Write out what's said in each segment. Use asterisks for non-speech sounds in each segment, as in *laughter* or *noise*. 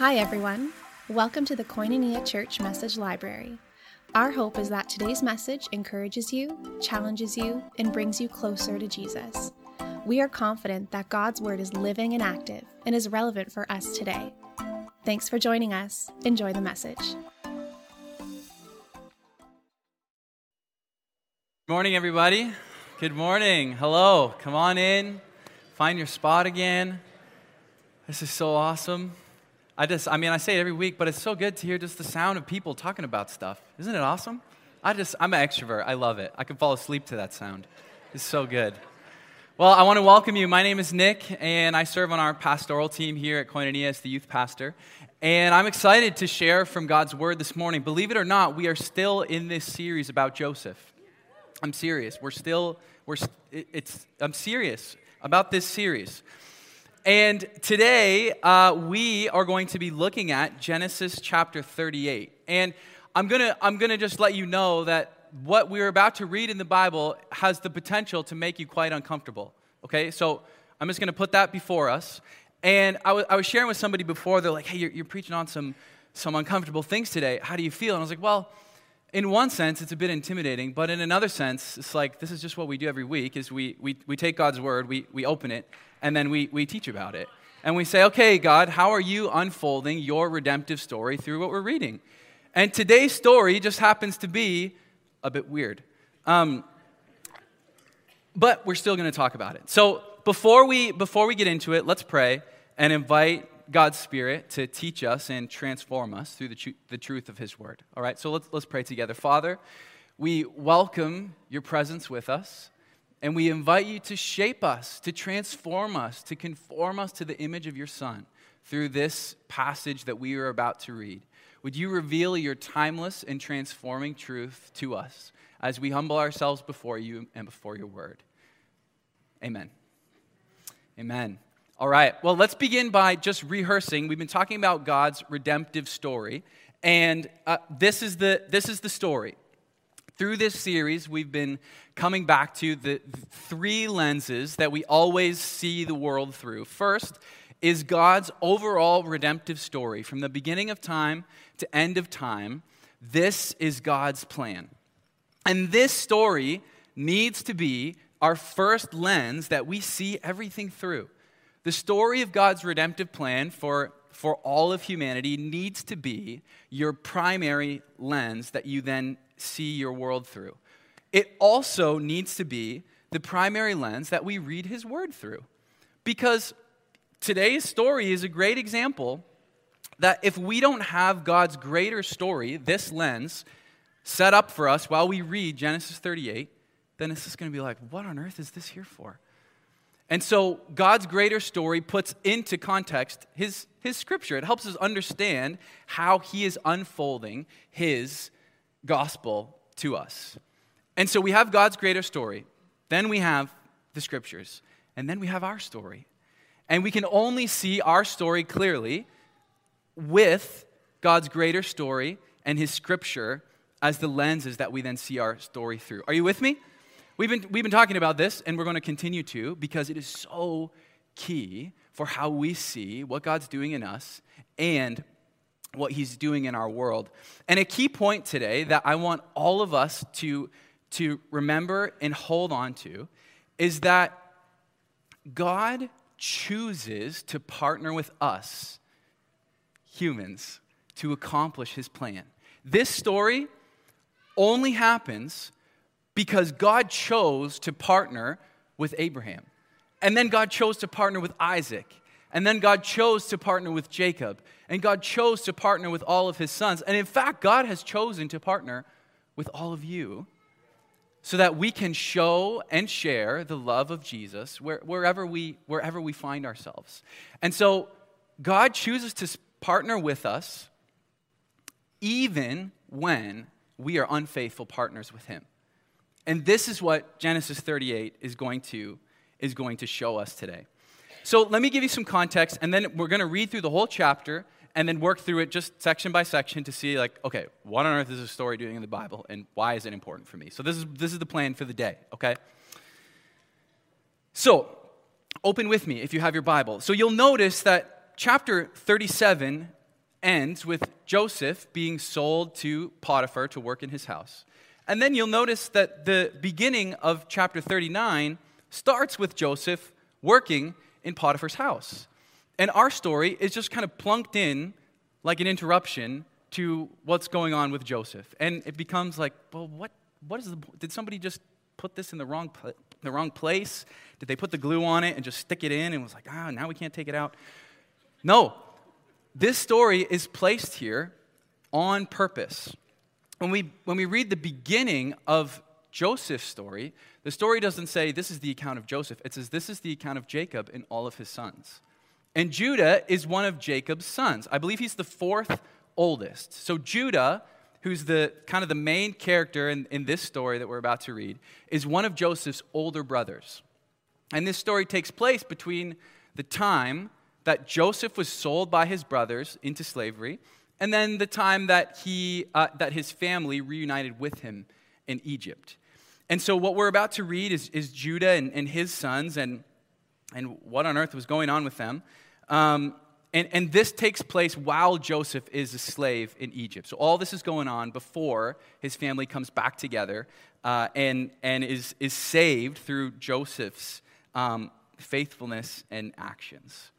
Hi, everyone. Welcome to the Koinonia Church Message Library. Our hope is that today's message encourages you, challenges you, and brings you closer to Jesus. We are confident that God's Word is living and active and is relevant for us today. Thanks for joining us. Enjoy the message. Good morning, everybody. Good morning. Hello. Come on in. Find your spot again. This is so awesome. I just, I mean, I say it every week, but it's so good to hear just the sound of people talking about stuff. Isn't it awesome? I just, I'm an extrovert. I love it. I can fall asleep to that sound. It's so good. Well, I want to welcome you. My name is Nick, and I serve on our pastoral team here at Koinonia as the youth pastor. And I'm excited to share from God's word this morning. Believe it or not, we are still in this series about Joseph. I'm serious. We're still, we're, it's, I'm serious about this series. And today, uh, we are going to be looking at Genesis chapter 38. And I'm going to I'm going to just let you know that what we're about to read in the Bible has the potential to make you quite uncomfortable. Okay? So I'm just going to put that before us. And I, w- I was sharing with somebody before, they're like, hey, you're, you're preaching on some, some uncomfortable things today. How do you feel? And I was like, well, in one sense, it's a bit intimidating, but in another sense, it's like this is just what we do every week is we, we, we take God's word, we, we open it, and then we, we teach about it. And we say, okay, God, how are you unfolding your redemptive story through what we're reading? And today's story just happens to be a bit weird. Um, but we're still going to talk about it. So before we, before we get into it, let's pray and invite God's Spirit to teach us and transform us through the, tr- the truth of His Word. All right, so let's, let's pray together. Father, we welcome your presence with us. And we invite you to shape us, to transform us, to conform us to the image of your Son through this passage that we are about to read. Would you reveal your timeless and transforming truth to us as we humble ourselves before you and before your word? Amen. Amen. All right, well, let's begin by just rehearsing. We've been talking about God's redemptive story, and uh, this, is the, this is the story. Through this series, we've been coming back to the three lenses that we always see the world through. First is God's overall redemptive story. From the beginning of time to end of time, this is God's plan. And this story needs to be our first lens that we see everything through. The story of God's redemptive plan for, for all of humanity needs to be your primary lens that you then see your world through. It also needs to be the primary lens that we read his word through. Because today's story is a great example that if we don't have God's greater story, this lens, set up for us while we read Genesis 38, then it's just going to be like, what on earth is this here for? And so God's greater story puts into context his, his scripture. It helps us understand how he is unfolding his gospel to us. And so we have God's greater story, then we have the scriptures, and then we have our story. And we can only see our story clearly with God's greater story and his scripture as the lenses that we then see our story through. Are you with me? We've been, we've been talking about this, and we're going to continue to because it is so key for how we see what God's doing in us and what he's doing in our world. And a key point today that I want all of us to, to remember and hold on to is that God chooses to partner with us, humans, to accomplish his plan. This story only happens because God chose to partner with Abraham. And then God chose to partner with Isaac. And then God chose to partner with Jacob. And God chose to partner with all of his sons. And in fact, God has chosen to partner with all of you so that we can show and share the love of Jesus where, wherever, we, wherever we find ourselves. And so God chooses to partner with us even when we are unfaithful partners with him. And this is what Genesis 38 is going to, is going to show us today. So let me give you some context, and then we're going to read through the whole chapter and then work through it just section by section to see, like, okay, what on earth is this story doing in the Bible, and why is it important for me? So this is, this is the plan for the day, okay? So, open with me if you have your Bible. So you'll notice that chapter 37 ends with Joseph being sold to Potiphar to work in his house. And then you'll notice that the beginning of chapter 39 starts with Joseph working in Potiphar's house. And our story is just kind of plunked in like an interruption to what's going on with Joseph. And it becomes like, well, what, what is the, did somebody just put this in the wrong, the wrong place? Did they put the glue on it and just stick it in and was like, ah, now we can't take it out? No. This story is placed here on purpose. When we, when we read the beginning of Joseph's story, the story doesn't say this is the account of Joseph. It says this is the account of Jacob and all of his sons. And Judah is one of Jacob's sons. I believe he's the fourth oldest. So Judah, who's the kind of the main character in, in this story that we're about to read, is one of Joseph's older brothers. And this story takes place between the time that Joseph was sold by his brothers into slavery and then the time that, he, uh, that his family reunited with him in Egypt. And so, what we're about to read is, is Judah and, and his sons and, and what on earth was going on with them. Um, and, and this takes place while Joseph is a slave in Egypt. So, all this is going on before his family comes back together uh, and, and is, is saved through Joseph's um, faithfulness and actions.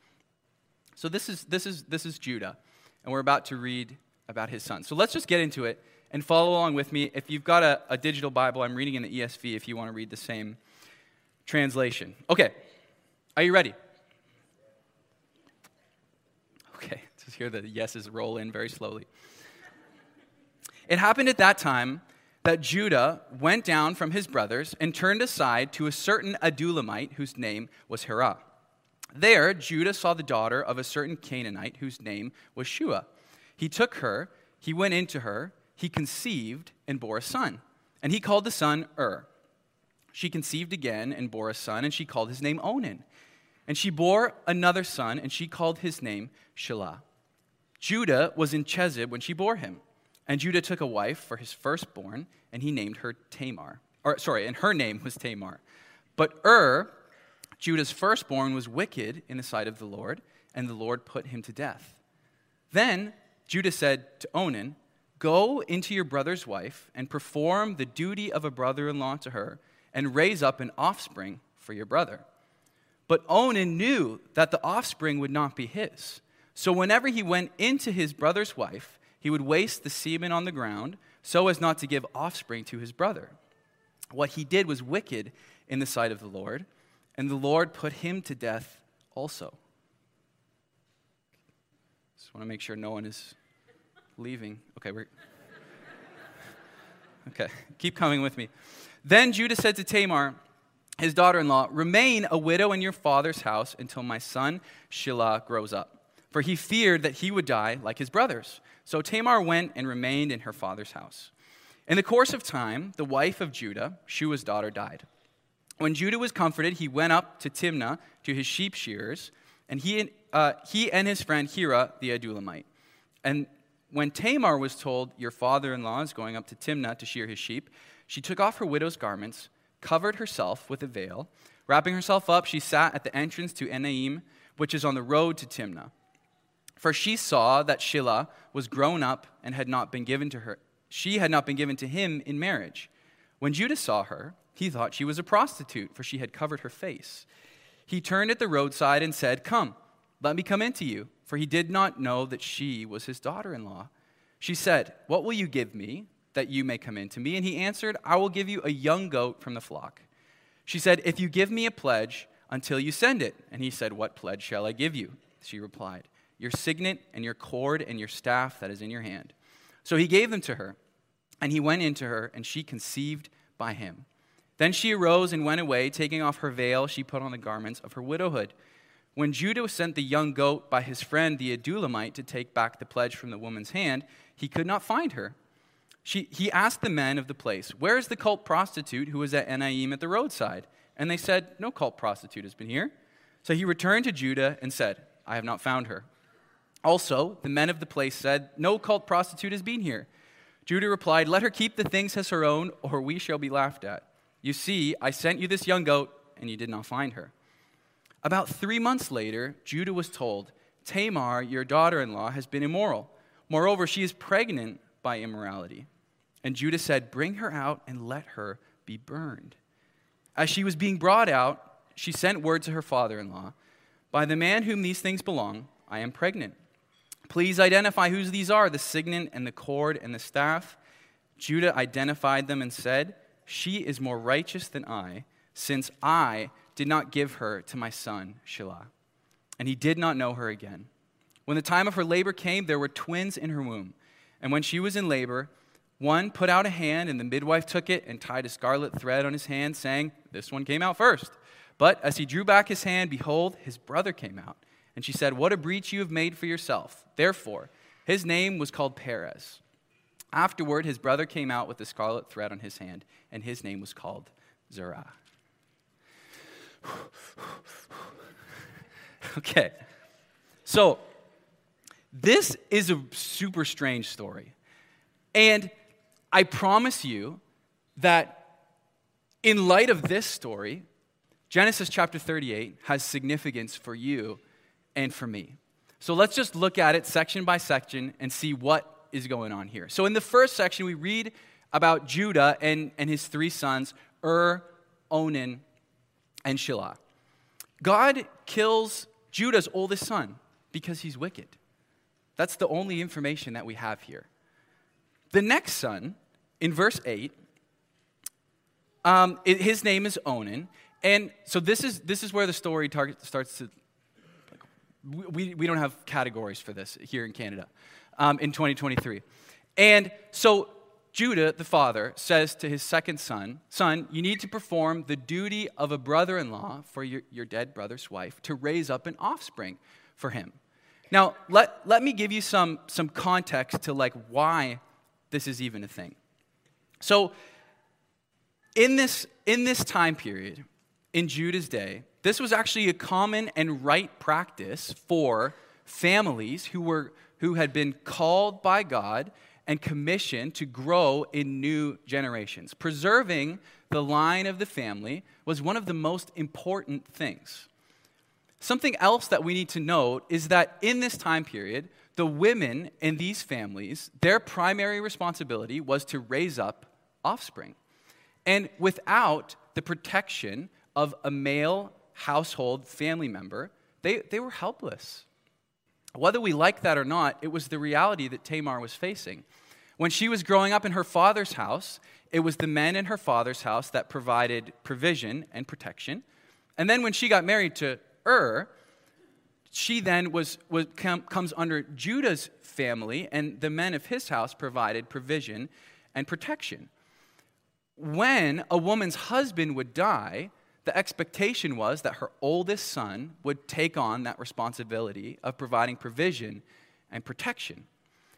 So, this is, this, is, this is Judah, and we're about to read about his son. So, let's just get into it and follow along with me. If you've got a, a digital Bible, I'm reading in the ESV if you want to read the same translation. Okay, are you ready? Okay, *laughs* just hear the yeses roll in very slowly. It happened at that time that Judah went down from his brothers and turned aside to a certain Adullamite whose name was Hira. There, Judah saw the daughter of a certain Canaanite whose name was Shua. He took her, he went into her, he conceived and bore a son, and he called the son Ur. She conceived again and bore a son, and she called his name Onan. And she bore another son, and she called his name Shelah. Judah was in Chezib when she bore him. And Judah took a wife for his firstborn, and he named her Tamar. Or, sorry, and her name was Tamar. But Ur, Judah's firstborn, was wicked in the sight of the Lord, and the Lord put him to death. Then Judah said to Onan, Go into your brother's wife and perform the duty of a brother in law to her, and raise up an offspring for your brother. But Onan knew that the offspring would not be his. So whenever he went into his brother's wife, he would waste the semen on the ground so as not to give offspring to his brother. What he did was wicked in the sight of the Lord, and the Lord put him to death also. Just want to make sure no one is leaving. Okay, we're. *laughs* Okay, keep coming with me. Then Judah said to Tamar, his daughter in law, Remain a widow in your father's house until my son Shelah grows up. For he feared that he would die like his brothers. So Tamar went and remained in her father's house. In the course of time, the wife of Judah, Shua's daughter, died. When Judah was comforted, he went up to Timnah to his sheep shearers, and he, uh, he and his friend Hira the Adullamite. And when Tamar was told, Your father in law is going up to Timnah to shear his sheep, she took off her widow's garments covered herself with a veil. Wrapping herself up, she sat at the entrance to Enaim, which is on the road to Timnah. For she saw that Shelah was grown up and had not been given to her. She had not been given to him in marriage. When Judah saw her, he thought she was a prostitute, for she had covered her face. He turned at the roadside and said, Come, let me come into you, for he did not know that she was his daughter in law. She said, What will you give me that you may come in to me? And he answered, I will give you a young goat from the flock. She said, If you give me a pledge until you send it. And he said, What pledge shall I give you? She replied, Your signet and your cord and your staff that is in your hand. So he gave them to her, and he went into her, and she conceived by him. Then she arose and went away, taking off her veil, she put on the garments of her widowhood. When Judah sent the young goat by his friend the Adullamite to take back the pledge from the woman's hand, he could not find her. She, he asked the men of the place, Where is the cult prostitute who was at Enaim at the roadside? And they said, No cult prostitute has been here. So he returned to Judah and said, I have not found her. Also, the men of the place said, No cult prostitute has been here. Judah replied, Let her keep the things as her own, or we shall be laughed at. You see, I sent you this young goat, and you did not find her. About three months later, Judah was told, Tamar, your daughter in law, has been immoral. Moreover, she is pregnant by immorality. And Judah said, Bring her out and let her be burned. As she was being brought out, she sent word to her father in law By the man whom these things belong, I am pregnant. Please identify whose these are the signet and the cord and the staff. Judah identified them and said, She is more righteous than I, since I did not give her to my son Shelah. And he did not know her again. When the time of her labor came, there were twins in her womb. And when she was in labor, one put out a hand, and the midwife took it and tied a scarlet thread on his hand, saying, This one came out first. But as he drew back his hand, behold, his brother came out. And she said, What a breach you have made for yourself. Therefore, his name was called Perez. Afterward, his brother came out with the scarlet thread on his hand, and his name was called Zerah. *laughs* okay. So, this is a super strange story. And I promise you that in light of this story, Genesis chapter 38 has significance for you and for me. So let's just look at it section by section and see what is going on here. So in the first section, we read about Judah and, and his three sons, Ur, Onan, and Shelah. God kills Judah's oldest son because he's wicked. That's the only information that we have here. The next son, in verse 8, um, it, his name is Onan. And so this is, this is where the story target, starts to. Like, we, we don't have categories for this here in Canada um, in 2023. And so Judah, the father, says to his second son, Son, you need to perform the duty of a brother in law for your, your dead brother's wife to raise up an offspring for him. Now, let, let me give you some, some context to like why this is even a thing. So, in this, in this time period, in Judah's day, this was actually a common and right practice for families who, were, who had been called by God and commissioned to grow in new generations. Preserving the line of the family was one of the most important things. Something else that we need to note is that in this time period, the women in these families, their primary responsibility was to raise up offspring. And without the protection of a male household family member, they, they were helpless. Whether we like that or not, it was the reality that Tamar was facing. When she was growing up in her father's house, it was the men in her father's house that provided provision and protection. And then when she got married to Ur, she then was, was com, comes under Judah's family, and the men of his house provided provision and protection. When a woman's husband would die, the expectation was that her oldest son would take on that responsibility of providing provision and protection.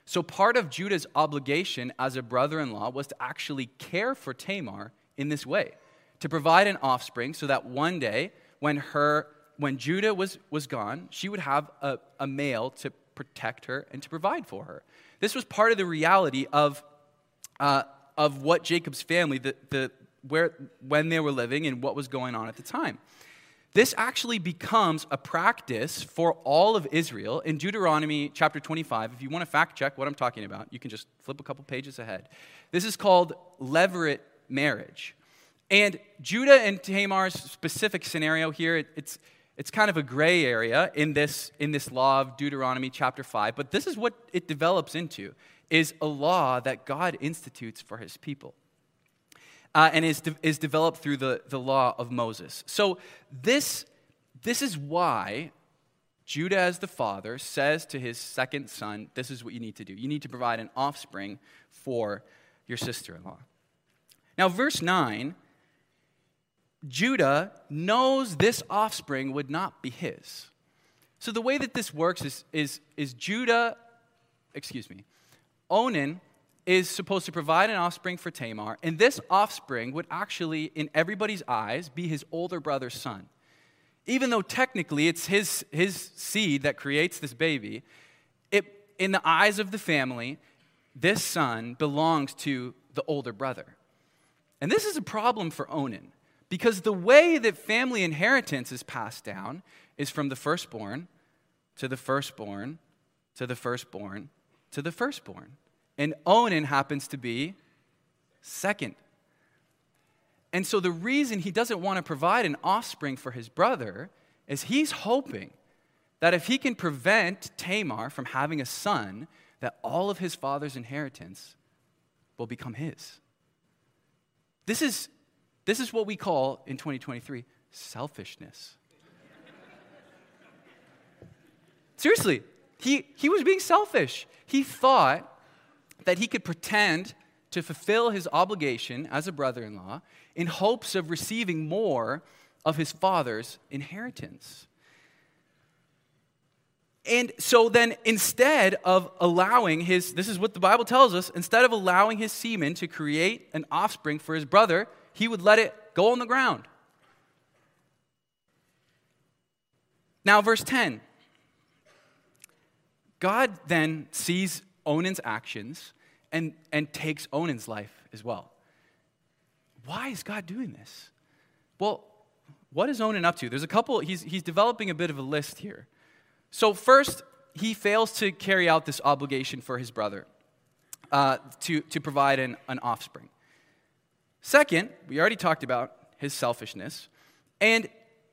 So, part of Judah's obligation as a brother in law was to actually care for Tamar in this way, to provide an offspring so that one day, when, her, when Judah was, was gone, she would have a, a male to protect her and to provide for her. This was part of the reality of, uh, of what Jacob's family, the, the, where, when they were living and what was going on at the time. This actually becomes a practice for all of Israel in Deuteronomy chapter 25. If you want to fact check what I'm talking about, you can just flip a couple pages ahead. This is called levirate marriage. And Judah and Tamar's specific scenario here, it's, it's kind of a gray area in this, in this law of Deuteronomy chapter 5, but this is what it develops into, is a law that God institutes for his people uh, and is, de- is developed through the, the law of Moses. So, this, this is why Judah, as the father, says to his second son, This is what you need to do. You need to provide an offspring for your sister in law. Now, verse 9 Judah knows this offspring would not be his. So, the way that this works is, is, is Judah, excuse me, Onan is supposed to provide an offspring for Tamar, and this offspring would actually, in everybody's eyes, be his older brother's son. Even though technically it's his, his seed that creates this baby, it, in the eyes of the family, this son belongs to the older brother. And this is a problem for Onan, because the way that family inheritance is passed down is from the firstborn to the firstborn, to the firstborn, to the firstborn. And Onan happens to be second. And so the reason he doesn't want to provide an offspring for his brother is he's hoping that if he can prevent Tamar from having a son, that all of his father's inheritance will become his. This is, this is what we call in 2023 selfishness. Seriously, he, he was being selfish. He thought that he could pretend to fulfill his obligation as a brother in law in hopes of receiving more of his father's inheritance. And so then, instead of allowing his, this is what the Bible tells us, instead of allowing his semen to create an offspring for his brother, he would let it go on the ground. Now, verse 10 God then sees Onan's actions and, and takes Onan's life as well. Why is God doing this? Well, what is Onan up to? There's a couple, he's, he's developing a bit of a list here. So, first, he fails to carry out this obligation for his brother uh, to, to provide an, an offspring. Second, we already talked about his selfishness. And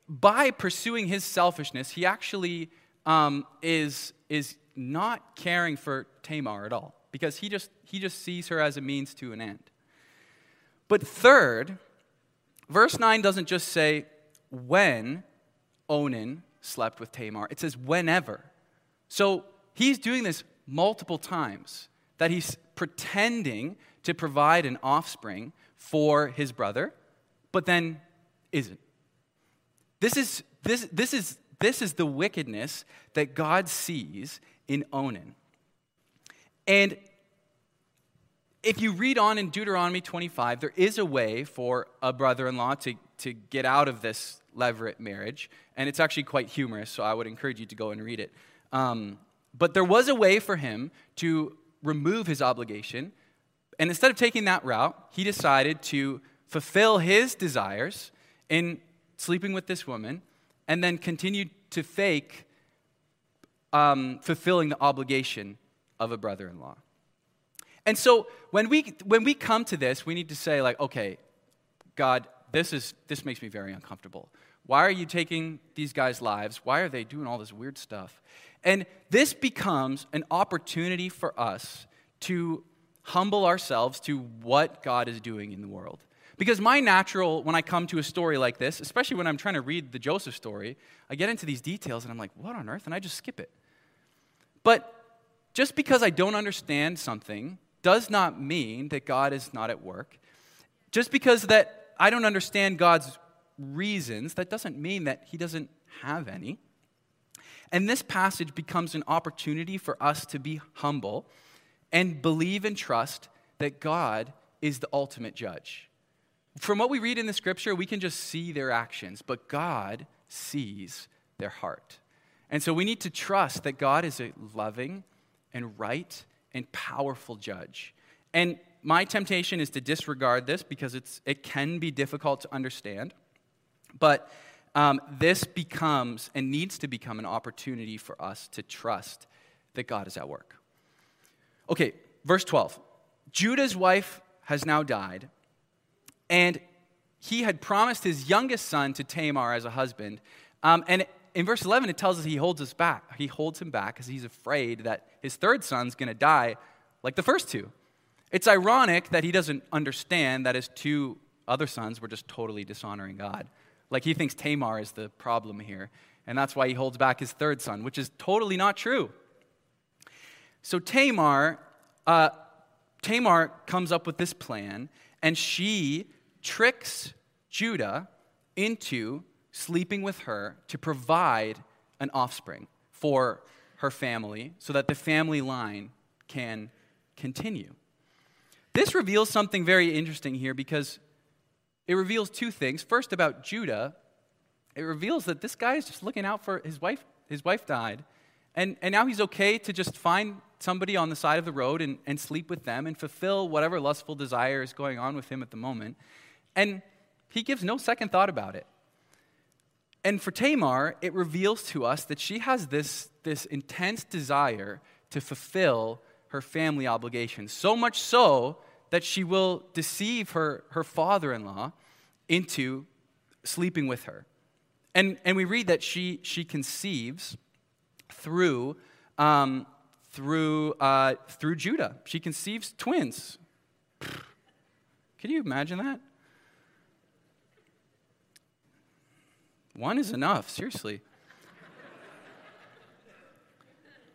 by pursuing his selfishness, he actually um, is, is not caring for Tamar at all because he just, he just sees her as a means to an end. But third, verse 9 doesn't just say when Onan slept with Tamar, it says whenever. So he's doing this multiple times, that he's pretending to provide an offspring for his brother, but then isn't. This is, this, this is, this is the wickedness that God sees in Onan. And if you read on in Deuteronomy 25, there is a way for a brother in law to, to get out of this levirate marriage, and it's actually quite humorous, so I would encourage you to go and read it. Um, but there was a way for him to remove his obligation, and instead of taking that route, he decided to fulfill his desires in sleeping with this woman and then continued to fake um, fulfilling the obligation of a brother in law. And so when we, when we come to this, we need to say, like, okay, God, this, is, this makes me very uncomfortable. Why are you taking these guys' lives? Why are they doing all this weird stuff? And this becomes an opportunity for us to humble ourselves to what God is doing in the world. Because my natural, when I come to a story like this, especially when I'm trying to read the Joseph story, I get into these details and I'm like, what on earth? And I just skip it. But just because I don't understand something does not mean that God is not at work. Just because that I don't understand God's reasons, that doesn't mean that he doesn't have any. And this passage becomes an opportunity for us to be humble and believe and trust that God is the ultimate judge. From what we read in the scripture, we can just see their actions, but God sees their heart. And so we need to trust that God is a loving and right and powerful judge. And my temptation is to disregard this because it's, it can be difficult to understand. But um, this becomes and needs to become an opportunity for us to trust that God is at work. Okay, verse 12. Judah's wife has now died, and he had promised his youngest son to Tamar as a husband. Um, and in verse 11, it tells us he holds us back. He holds him back because he's afraid that his third son's going to die like the first two. It's ironic that he doesn't understand that his two other sons were just totally dishonoring God. Like he thinks Tamar is the problem here, and that's why he holds back his third son, which is totally not true. So Tamar, uh, Tamar comes up with this plan, and she tricks Judah into sleeping with her to provide an offspring for her family so that the family line can continue. This reveals something very interesting here because it reveals two things. First, about Judah, it reveals that this guy is just looking out for his wife. His wife died, and, and now he's okay to just find somebody on the side of the road and, and sleep with them and fulfill whatever lustful desire is going on with him at the moment. And he gives no second thought about it. And for Tamar, it reveals to us that she has this, this intense desire to fulfill her family obligations, so much so that she will deceive her, her father in law into sleeping with her. And, and we read that she, she conceives through, um, through, uh, through Judah. She conceives twins. Can you imagine that? One is enough, seriously.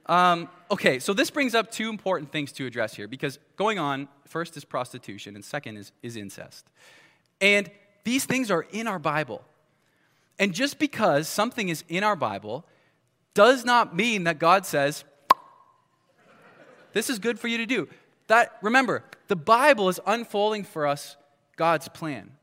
Um, okay, so this brings up two important things to address here because going on, first is prostitution, and second is, is incest. And these things are in our Bible. And just because something is in our Bible does not mean that God says, this is good for you to do. That remember, the Bible is unfolding for us God's plan.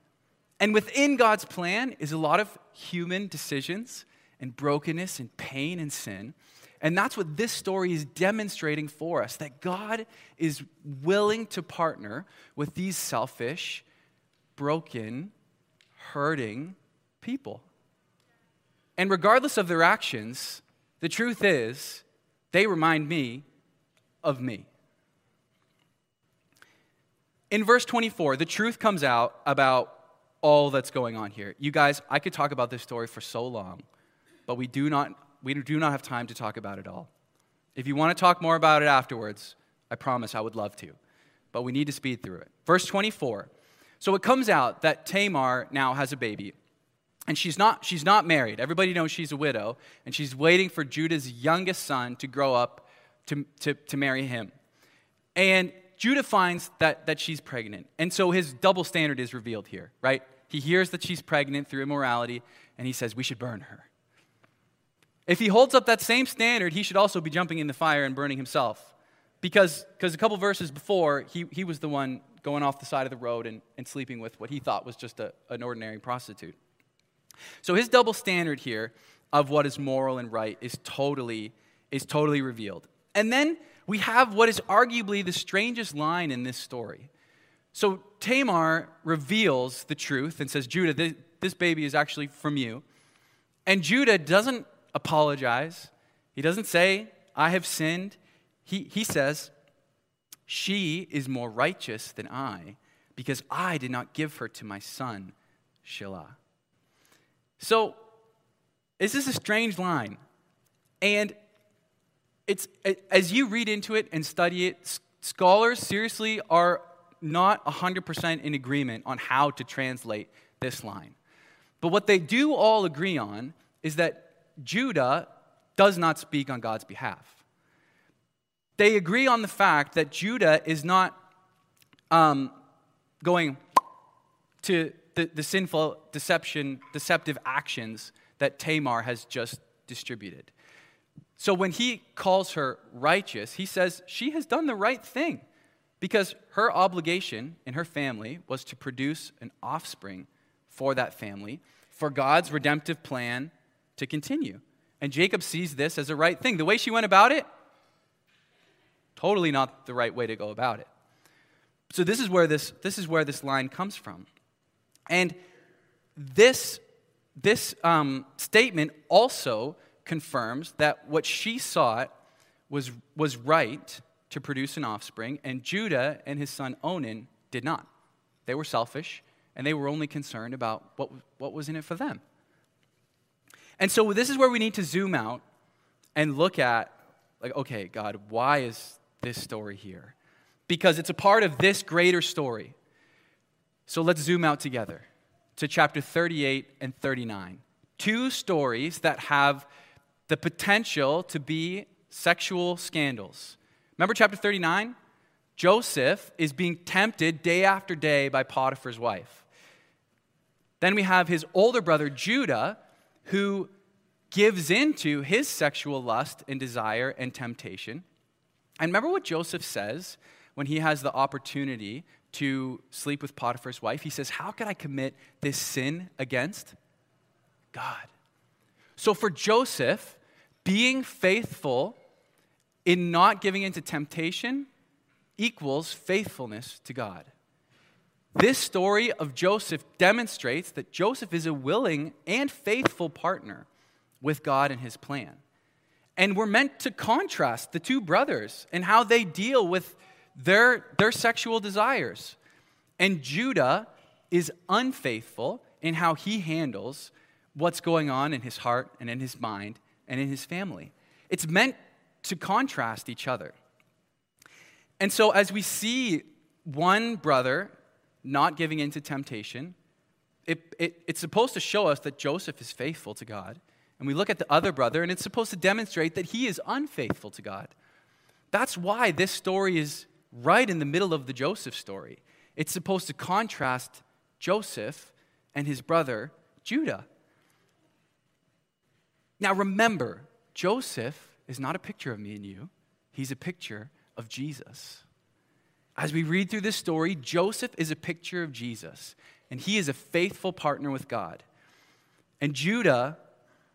And within God's plan is a lot of human decisions and brokenness and pain and sin. And that's what this story is demonstrating for us that God is willing to partner with these selfish, broken, hurting people. And regardless of their actions, the truth is, they remind me of me. In verse 24, the truth comes out about all that's going on here. You guys, I could talk about this story for so long, but we do not we do not have time to talk about it all. If you want to talk more about it afterwards, I promise I would love to. But we need to speed through it. Verse 24. So it comes out that Tamar now has a baby. And she's not, she's not married. Everybody knows she's a widow. And she's waiting for Judah's youngest son to grow up to, to, to marry him. And Judah finds that, that she's pregnant. And so his double standard is revealed here, right? He hears that she's pregnant through immorality, and he says, We should burn her. If he holds up that same standard, he should also be jumping in the fire and burning himself. Because a couple verses before, he, he was the one going off the side of the road and, and sleeping with what he thought was just a, an ordinary prostitute. So his double standard here of what is moral and right is totally, is totally revealed. And then we have what is arguably the strangest line in this story. So Tamar reveals the truth and says, Judah, this, this baby is actually from you. And Judah doesn't apologize. He doesn't say, I have sinned. He, he says, She is more righteous than I because I did not give her to my son, Shelah. So, this is a strange line. And it's, as you read into it and study it, scholars seriously are not 100% in agreement on how to translate this line. But what they do all agree on is that Judah does not speak on God's behalf. They agree on the fact that Judah is not um, going to the, the sinful deception, deceptive actions that Tamar has just distributed. So when he calls her righteous, he says she has done the right thing because her obligation in her family was to produce an offspring for that family, for God's redemptive plan to continue. And Jacob sees this as a right thing. The way she went about it, totally not the right way to go about it. So this is where this, this, is where this line comes from. And this, this um, statement also confirms that what she sought was, was right to produce an offspring, and Judah and his son Onan did not. They were selfish, and they were only concerned about what, what was in it for them. And so this is where we need to zoom out and look at, like, okay, God, why is this story here? Because it's a part of this greater story. So let's zoom out together to chapter 38 and 39. Two stories that have the potential to be sexual scandals. Remember chapter 39? Joseph is being tempted day after day by Potiphar's wife. Then we have his older brother Judah, who gives into his sexual lust and desire and temptation. And remember what Joseph says when he has the opportunity to sleep with Potiphar's wife? He says, How can I commit this sin against God? So for Joseph, being faithful in not giving into temptation equals faithfulness to God. this story of Joseph demonstrates that Joseph is a willing and faithful partner with God and his plan. And we're meant to contrast the two brothers and how they deal with their, their sexual desires. And Judah is unfaithful in how he handles what's going on in his heart and in his mind and in his family. It's meant to contrast each other. And so, as we see one brother not giving in to temptation, it, it, it's supposed to show us that Joseph is faithful to God. And we look at the other brother, and it's supposed to demonstrate that he is unfaithful to God. That's why this story is right in the middle of the Joseph story. It's supposed to contrast Joseph and his brother Judah. Now remember, Joseph is not a picture of me and you, he's a picture of Jesus. As we read through this story, Joseph is a picture of Jesus, and he is a faithful partner with God. And Judah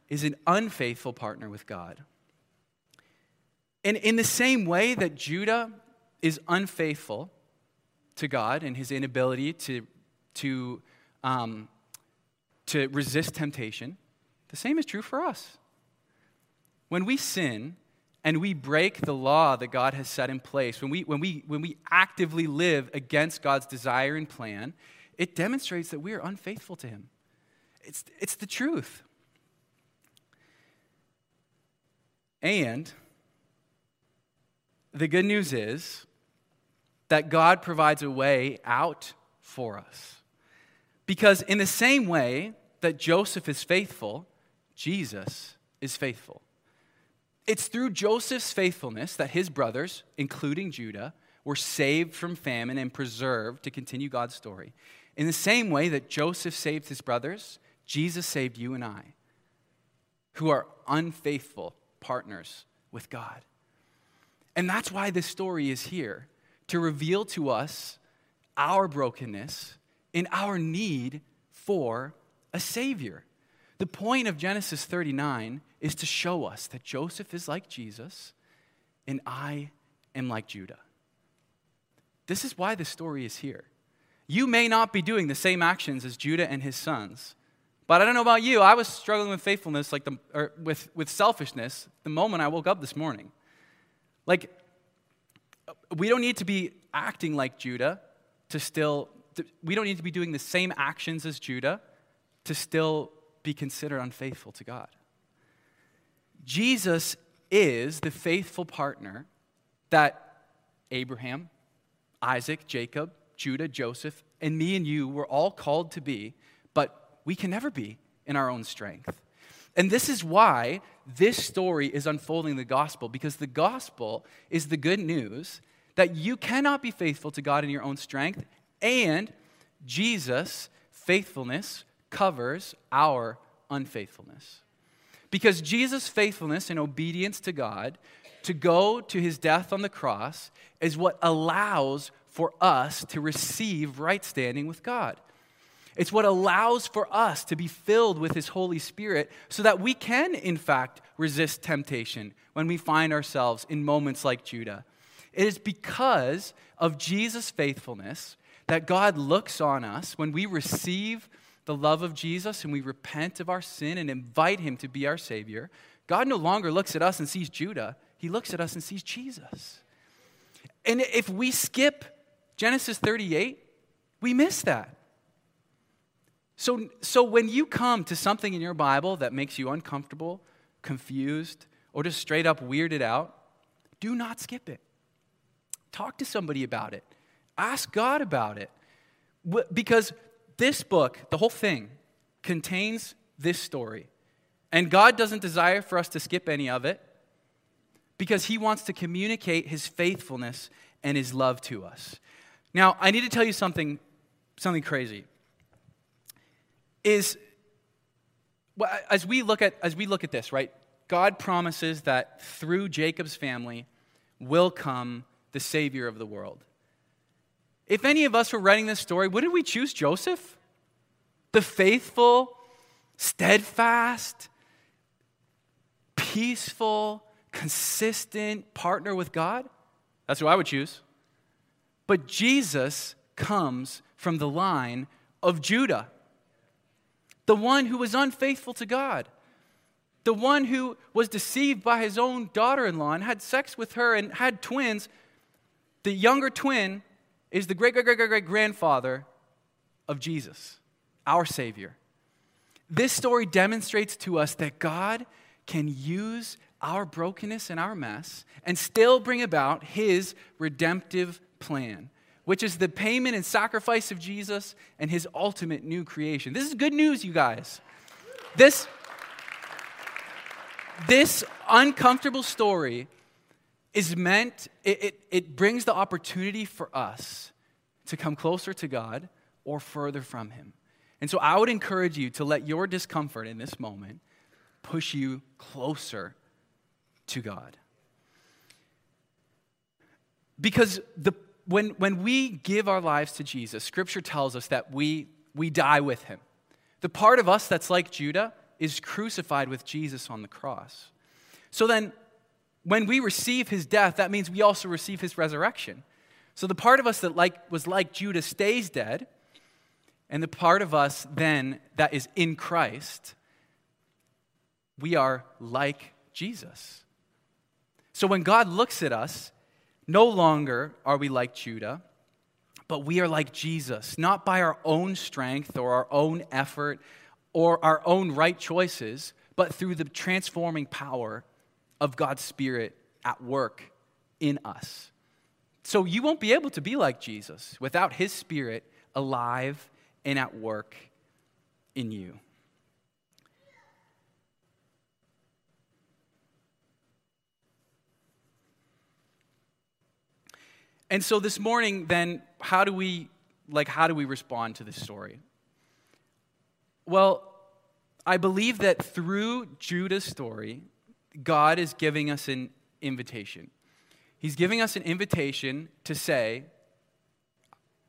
is an unfaithful partner with God. And in the same way that Judah is unfaithful to God and his inability to, to, um, to resist temptation, the same is true for us. When we sin and we break the law that God has set in place, when we, when we, when we actively live against God's desire and plan, it demonstrates that we are unfaithful to Him. It's, it's the truth. And the good news is that God provides a way out for us. Because, in the same way that Joseph is faithful, Jesus is faithful. It's through Joseph's faithfulness that his brothers, including Judah, were saved from famine and preserved to continue God's story. In the same way that Joseph saved his brothers, Jesus saved you and I, who are unfaithful partners with God. And that's why this story is here to reveal to us our brokenness and our need for a Savior. The point of Genesis 39 is to show us that Joseph is like Jesus and I am like Judah. This is why the story is here. You may not be doing the same actions as Judah and his sons, but I don't know about you. I was struggling with faithfulness, like the, or with, with selfishness, the moment I woke up this morning. Like, we don't need to be acting like Judah to still, to, we don't need to be doing the same actions as Judah to still be considered unfaithful to God. Jesus is the faithful partner that Abraham, Isaac, Jacob, Judah, Joseph, and me and you were all called to be, but we can never be in our own strength. And this is why this story is unfolding the gospel, because the gospel is the good news that you cannot be faithful to God in your own strength, and Jesus' faithfulness covers our unfaithfulness. Because Jesus' faithfulness and obedience to God to go to his death on the cross is what allows for us to receive right standing with God. It's what allows for us to be filled with His Holy Spirit so that we can, in fact, resist temptation when we find ourselves in moments like Judah. It is because of Jesus' faithfulness that God looks on us when we receive the love of Jesus and we repent of our sin and invite Him to be our Savior, God no longer looks at us and sees Judah, He looks at us and sees Jesus. And if we skip Genesis 38, we miss that. So, so when you come to something in your Bible that makes you uncomfortable, confused, or just straight up weirded out, do not skip it. Talk to somebody about it. Ask God about it. Because this book, the whole thing, contains this story. And God doesn't desire for us to skip any of it because He wants to communicate His faithfulness and His love to us. Now, I need to tell you something, something crazy. Is as we look at as we look at this, right? God promises that through Jacob's family will come the Savior of the world. If any of us were writing this story, wouldn't we choose Joseph? The faithful, steadfast, peaceful, consistent partner with God? That's who I would choose. But Jesus comes from the line of Judah, the one who was unfaithful to God, the one who was deceived by his own daughter in law and had sex with her and had twins. The younger twin is the great, great, great, great, great grandfather of Jesus, our Savior. This story demonstrates to us that God can use our brokenness and our mess and still bring about his redemptive plan, which is the payment and sacrifice of Jesus and his ultimate new creation. This is good news, you guys. This, this uncomfortable story is meant, it, it, it brings the opportunity for us to come closer to God or further from him. And so I would encourage you to let your discomfort in this moment push you closer to God. Because the, when, when we give our lives to Jesus, Scripture tells us that we, we die with him. The part of us that's like Judah is crucified with Jesus on the cross. So then, when we receive his death, that means we also receive his resurrection. So the part of us that like, was like Judah stays dead, and the part of us then that is in Christ, we are like Jesus. So when God looks at us, no longer are we like Judah, but we are like Jesus, not by our own strength or our own effort or our own right choices, but through the transforming power of God's Spirit at work in us. So you won't be able to be like Jesus without His Spirit alive and at work in you. And so this morning, then, how do we like how do we respond to this story? Well, I believe that through Judah's story, God is giving us an invitation. He's giving us an invitation to say,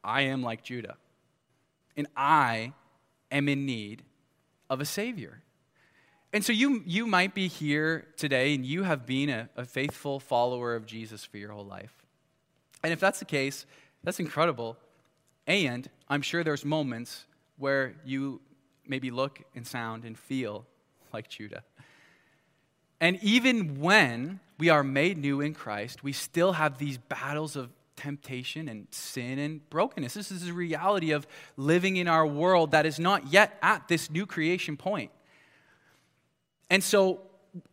I am like Judah, and I am in need of a Savior. And so you, you might be here today and you have been a, a faithful follower of Jesus for your whole life. And if that's the case, that's incredible. And I'm sure there's moments where you maybe look and sound and feel like Judah. And even when we are made new in Christ, we still have these battles of temptation and sin and brokenness. This is the reality of living in our world that is not yet at this new creation point. And so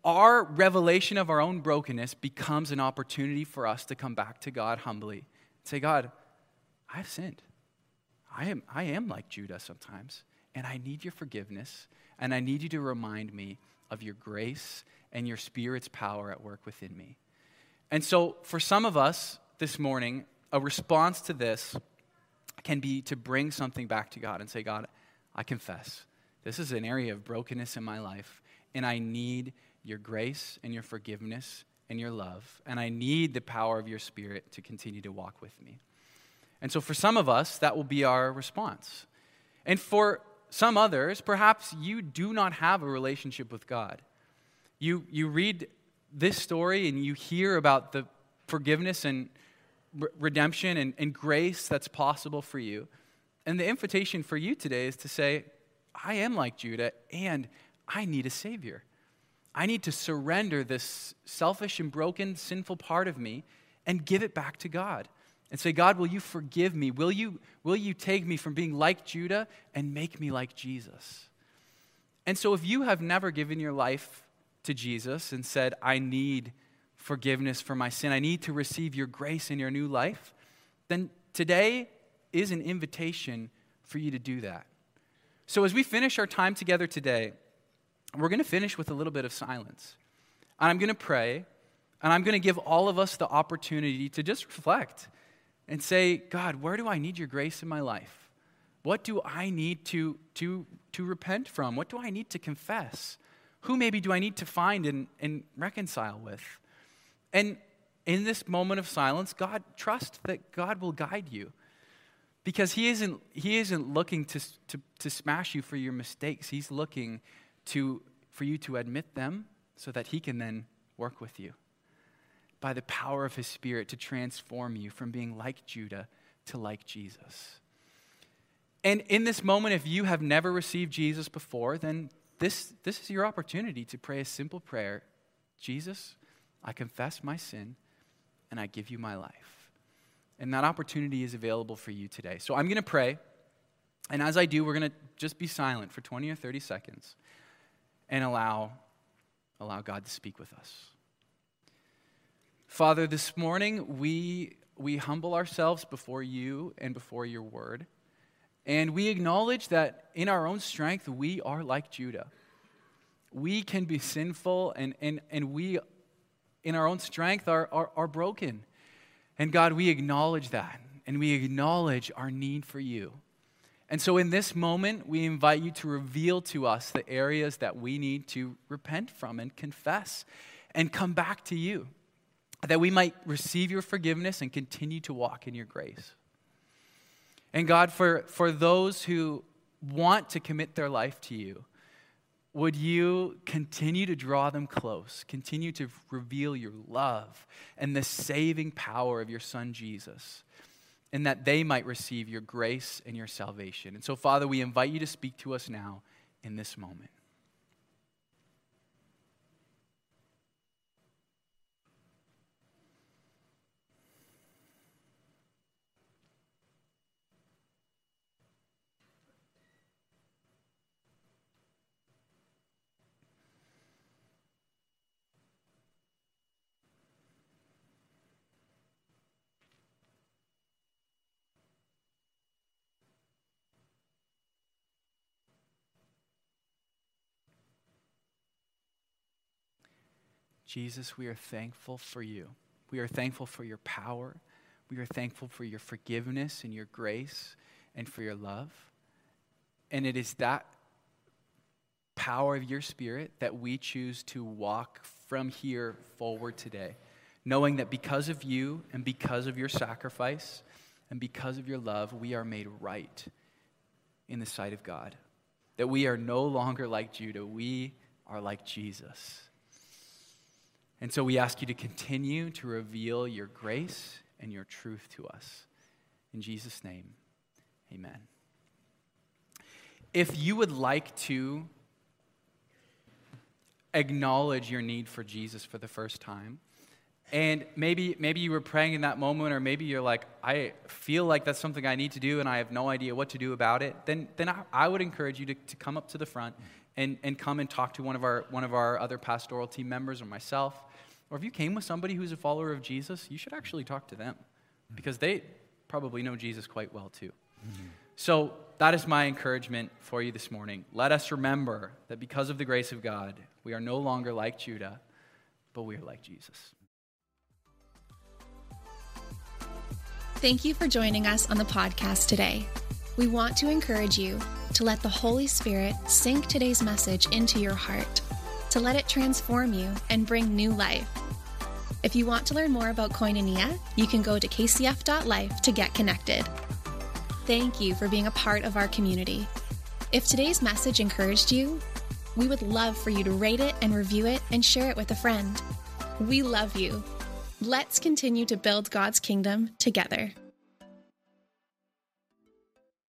our revelation of our own brokenness becomes an opportunity for us to come back to God humbly and say, God, I've sinned. I am, I am like Judah sometimes, and I need your forgiveness, and I need you to remind me of your grace and your Spirit's power at work within me. And so, for some of us this morning, a response to this can be to bring something back to God and say, God, I confess. This is an area of brokenness in my life, and I need your grace and your forgiveness and your love. And I need the power of your Spirit to continue to walk with me. And so, for some of us, that will be our response. And for some others, perhaps you do not have a relationship with God. You, you read this story and you hear about the forgiveness and re- redemption and, and grace that's possible for you. And the invitation for you today is to say, I am like Judah and I need a Savior. I need to surrender this selfish and broken, sinful part of me and give it back to God. And say, God, will you forgive me? Will you, will you take me from being like Judah and make me like Jesus? And so, if you have never given your life to Jesus and said, I need forgiveness for my sin, I need to receive your grace in your new life, then today is an invitation for you to do that. So, as we finish our time together today, we're going to finish with a little bit of silence. And I'm going to pray, and I'm going to give all of us the opportunity to just reflect and say, God, where do I need your grace in my life? What do I need to, to, to repent from? What do I need to confess? Who maybe do I need to find and, and reconcile with? And in this moment of silence, God, trust that God will guide you. Because he isn't, he isn't looking to, to, to smash you for your mistakes. He's looking to, for you to admit them so that He can then work with you by the power of His Spirit to transform you from being like Judah to like Jesus. And in this moment, if you have never received Jesus before, then this, this is your opportunity to pray a simple prayer Jesus, I confess my sin and I give you my life. And that opportunity is available for you today. So I'm going to pray. And as I do, we're going to just be silent for 20 or 30 seconds and allow, allow God to speak with us. Father, this morning we, we humble ourselves before you and before your word. And we acknowledge that in our own strength, we are like Judah. We can be sinful, and, and, and we, in our own strength, are, are, are broken. And God, we acknowledge that, and we acknowledge our need for you. And so, in this moment, we invite you to reveal to us the areas that we need to repent from and confess and come back to you, that we might receive your forgiveness and continue to walk in your grace. And God, for, for those who want to commit their life to you, would you continue to draw them close, continue to reveal your love and the saving power of your Son Jesus, and that they might receive your grace and your salvation. And so, Father, we invite you to speak to us now in this moment. Jesus, we are thankful for you. We are thankful for your power. We are thankful for your forgiveness and your grace and for your love. And it is that power of your spirit that we choose to walk from here forward today, knowing that because of you and because of your sacrifice and because of your love, we are made right in the sight of God. That we are no longer like Judah, we are like Jesus. And so we ask you to continue to reveal your grace and your truth to us. In Jesus' name, amen. If you would like to acknowledge your need for Jesus for the first time, and maybe, maybe you were praying in that moment, or maybe you're like, I feel like that's something I need to do and I have no idea what to do about it, then, then I, I would encourage you to, to come up to the front and, and come and talk to one of, our, one of our other pastoral team members or myself. Or if you came with somebody who's a follower of Jesus, you should actually talk to them because they probably know Jesus quite well too. So that is my encouragement for you this morning. Let us remember that because of the grace of God, we are no longer like Judah, but we are like Jesus. Thank you for joining us on the podcast today. We want to encourage you to let the Holy Spirit sink today's message into your heart to let it transform you and bring new life. If you want to learn more about Koinonia, you can go to kcf.life to get connected. Thank you for being a part of our community. If today's message encouraged you, we would love for you to rate it and review it and share it with a friend. We love you. Let's continue to build God's kingdom together.